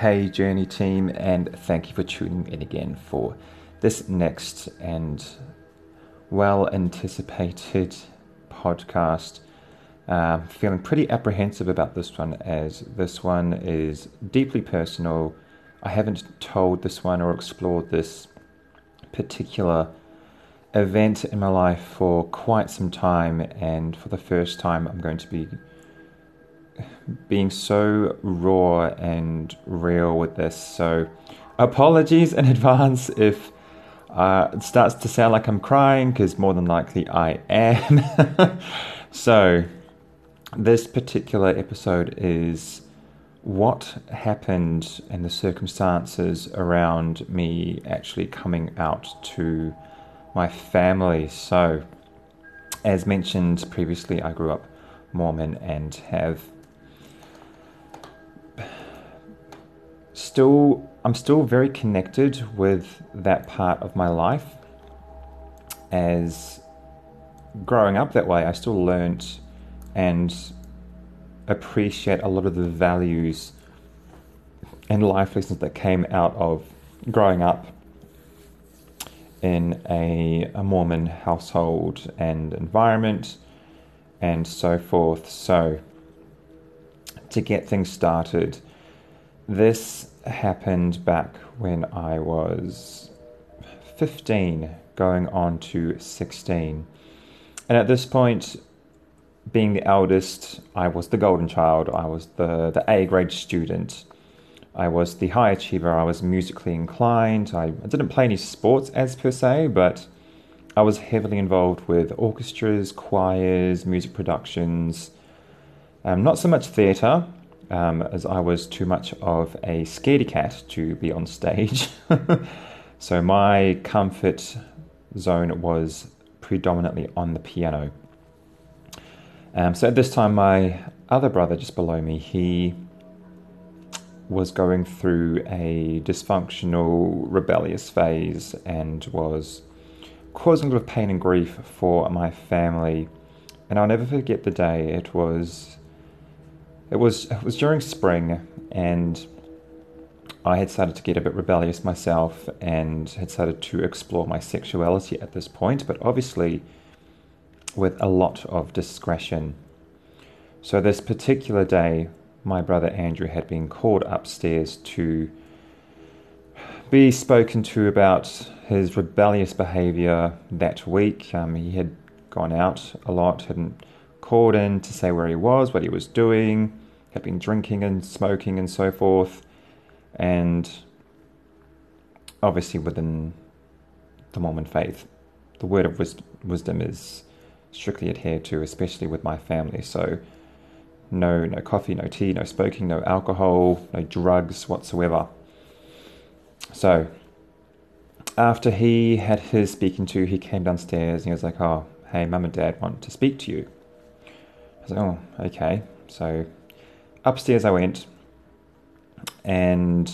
Hey, Journey team, and thank you for tuning in again for this next and well anticipated podcast. Um, feeling pretty apprehensive about this one as this one is deeply personal. I haven't told this one or explored this particular event in my life for quite some time, and for the first time, I'm going to be being so raw and real with this. So, apologies in advance if uh, it starts to sound like I'm crying, because more than likely I am. so, this particular episode is what happened and the circumstances around me actually coming out to my family. So, as mentioned previously, I grew up Mormon and have still I'm still very connected with that part of my life as growing up that way I still learnt and appreciate a lot of the values and life lessons that came out of growing up in a, a Mormon household and environment and so forth. So, to get things started, this happened back when I was 15, going on to 16. And at this point, being the eldest, I was the golden child. I was the, the A grade student. I was the high achiever. I was musically inclined. I, I didn't play any sports as per se, but I was heavily involved with orchestras, choirs, music productions. Um, not so much theatre, um, as I was too much of a scaredy cat to be on stage. so my comfort zone was predominantly on the piano. Um, so at this time, my other brother just below me, he was going through a dysfunctional, rebellious phase and was causing a lot of pain and grief for my family. And I'll never forget the day. It was it was it was during spring, and I had started to get a bit rebellious myself, and had started to explore my sexuality at this point, but obviously with a lot of discretion. So this particular day, my brother Andrew had been called upstairs to be spoken to about his rebellious behaviour that week. Um, he had gone out a lot, hadn't called in to say where he was, what he was doing, had been drinking and smoking and so forth. And obviously, within the Mormon faith, the word of wisdom is strictly adhered to, especially with my family. So, no, no coffee, no tea, no smoking, no alcohol, no drugs whatsoever. So, after he had his speaking to, he came downstairs and he was like, "Oh, hey, mum and dad want to speak to you." Was like, "Oh, okay." So upstairs I went, and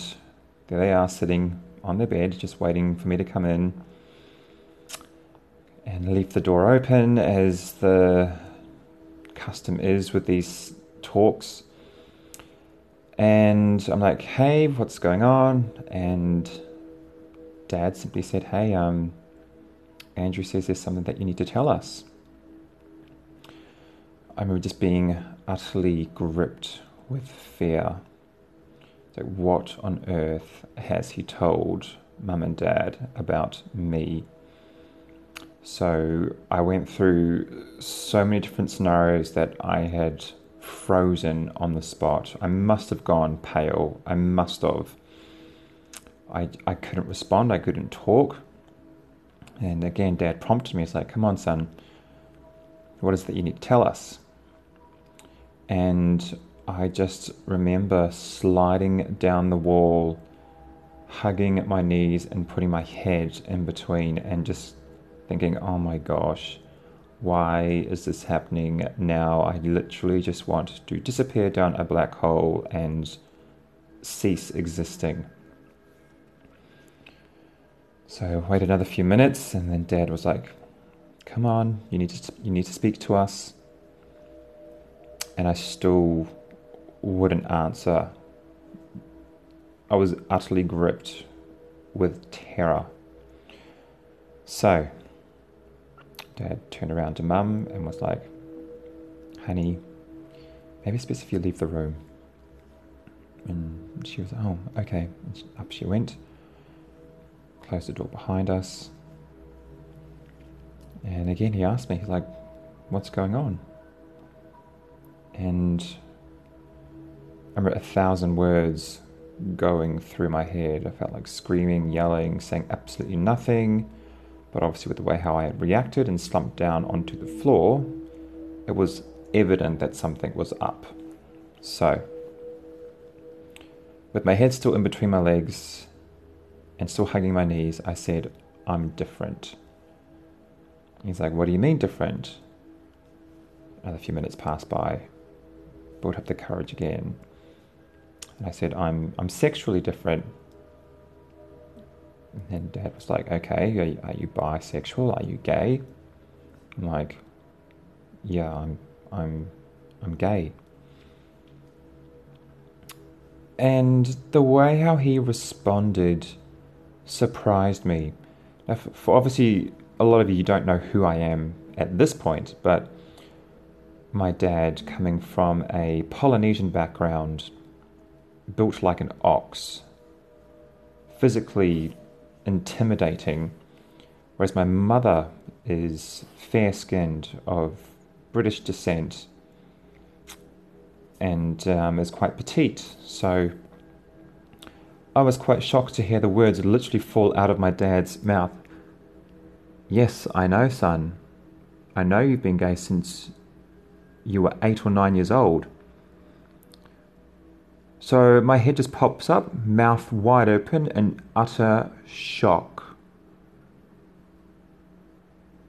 there they are sitting on their bed, just waiting for me to come in and leave the door open as the custom is with these talks. And I'm like, hey, what's going on? And dad simply said, hey, um, Andrew says there's something that you need to tell us. I remember just being utterly gripped with fear. So, what on earth has he told mum and dad about me? So, I went through so many different scenarios that I had frozen on the spot. I must have gone pale. I must have. I, I couldn't respond. I couldn't talk. And again, dad prompted me. It's like, come on, son. What is that you need to tell us? And I just remember sliding down the wall, hugging at my knees and putting my head in between and just thinking, oh my gosh, why is this happening now? I literally just want to disappear down a black hole and cease existing. So I waited another few minutes, and then Dad was like, "Come on, you need to you need to speak to us." And I still wouldn't answer I was utterly gripped with terror. So, Dad turned around to Mum and was like, Honey, maybe it's best if you leave the room. And she was, like, Oh, okay. Up she went, closed the door behind us. And again, he asked me, he's like, What's going on? And I remember a thousand words going through my head. I felt like screaming, yelling, saying absolutely nothing. But obviously, with the way how I had reacted and slumped down onto the floor, it was evident that something was up. So, with my head still in between my legs and still hugging my knees, I said, I'm different. He's like, What do you mean different? Another few minutes passed by, built up the courage again. And I said, I'm, I'm sexually different. And then dad was like, okay, are you, are you bisexual? Are you gay? I'm like, yeah, I'm, I'm, I'm gay. And the way how he responded surprised me. Now, for obviously, a lot of you don't know who I am at this point, but my dad, coming from a Polynesian background, built like an ox, physically intimidating, whereas my mother is fair skinned, of British descent, and um, is quite petite. So I was quite shocked to hear the words literally fall out of my dad's mouth. Yes, I know, son. I know you've been gay since you were eight or nine years old. So my head just pops up, mouth wide open, in utter shock.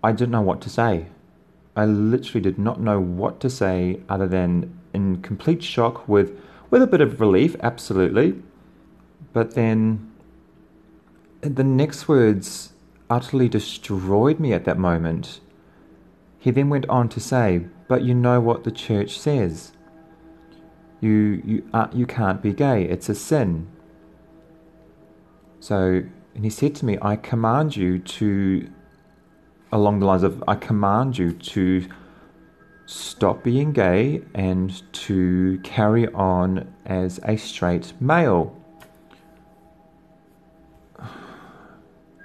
I didn't know what to say. I literally did not know what to say other than in complete shock with with a bit of relief, absolutely. But then the next words utterly destroyed me at that moment. He then went on to say, But you know what the church says. You, you, uh, you can't be gay, it's a sin. So, and he said to me, I command you to, along the lines of, I command you to stop being gay and to carry on as a straight male.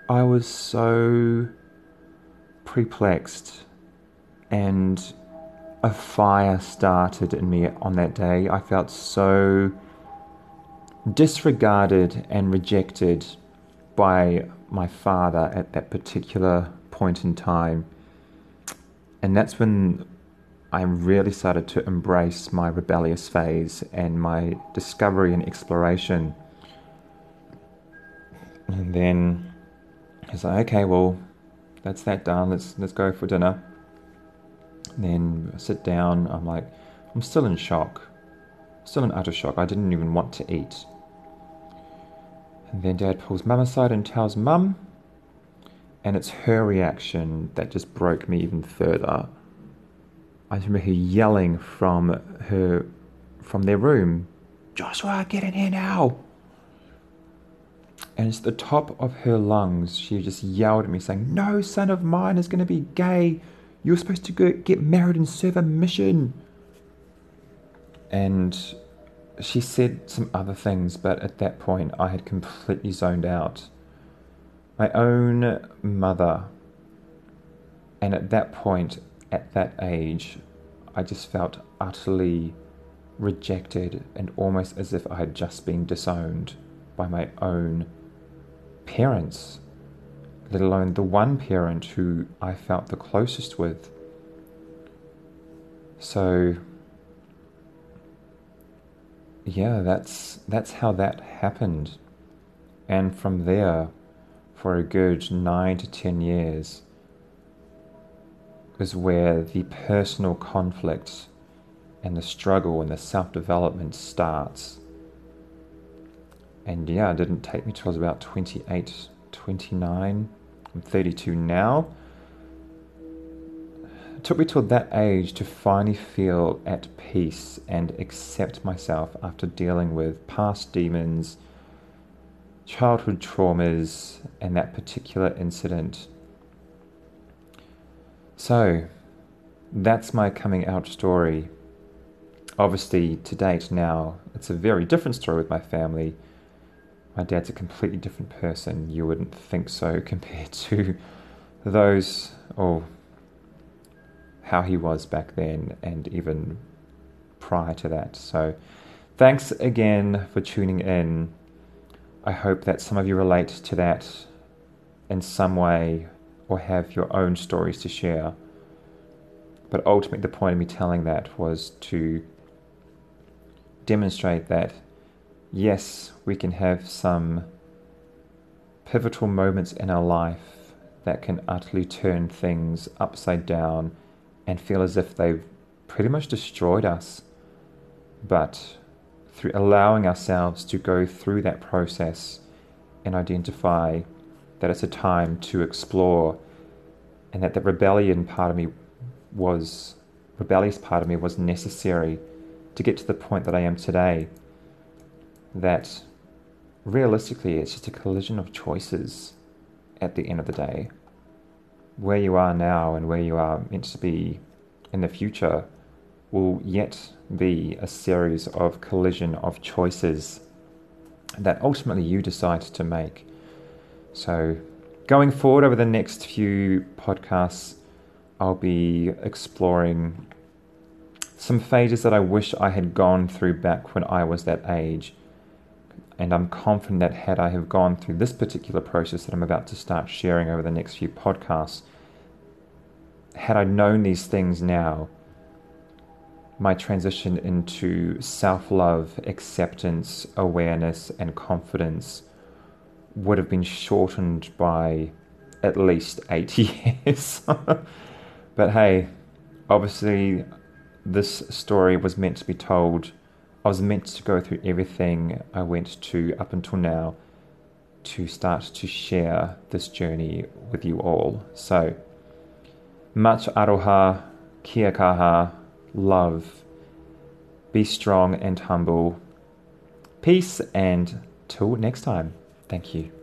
I was so perplexed and a fire started in me on that day. I felt so disregarded and rejected by my father at that particular point in time. And that's when I really started to embrace my rebellious phase and my discovery and exploration. And then he's like, okay, well, that's that done. Let's let's go for dinner. Then I sit down. I'm like, I'm still in shock, still in utter shock. I didn't even want to eat. And then Dad pulls Mum aside and tells Mum, and it's her reaction that just broke me even further. I remember her yelling from her from their room, Joshua, get in here now. And it's the top of her lungs. She just yelled at me, saying, No son of mine is going to be gay. You're supposed to get married and serve a mission. And she said some other things, but at that point I had completely zoned out. My own mother. And at that point, at that age, I just felt utterly rejected and almost as if I had just been disowned by my own parents let alone the one parent who I felt the closest with. So yeah, that's that's how that happened. And from there, for a good nine to ten years, is where the personal conflict and the struggle and the self development starts. And yeah, it didn't take me till I was about 28, 29 I'm 32 now. It took me till that age to finally feel at peace and accept myself after dealing with past demons, childhood traumas and that particular incident. So, that's my coming out story. Obviously, to date now, it's a very different story with my family. My dad's a completely different person. You wouldn't think so compared to those, or how he was back then, and even prior to that. So, thanks again for tuning in. I hope that some of you relate to that in some way or have your own stories to share. But ultimately, the point of me telling that was to demonstrate that yes, we can have some pivotal moments in our life that can utterly turn things upside down and feel as if they've pretty much destroyed us. But through allowing ourselves to go through that process and identify that it's a time to explore and that the rebellion part of me was rebellious part of me was necessary to get to the point that I am today that realistically it's just a collision of choices at the end of the day where you are now and where you are meant to be in the future will yet be a series of collision of choices that ultimately you decide to make. So, going forward over the next few podcasts, I'll be exploring some phases that I wish I had gone through back when I was that age. And I'm confident that had I have gone through this particular process that I'm about to start sharing over the next few podcasts, had I known these things now, my transition into self love, acceptance, awareness, and confidence would have been shortened by at least eight years. but hey, obviously, this story was meant to be told. I was meant to go through everything I went to up until now to start to share this journey with you all. So, much aroha, kia kaha, love. Be strong and humble. Peace and till next time. Thank you.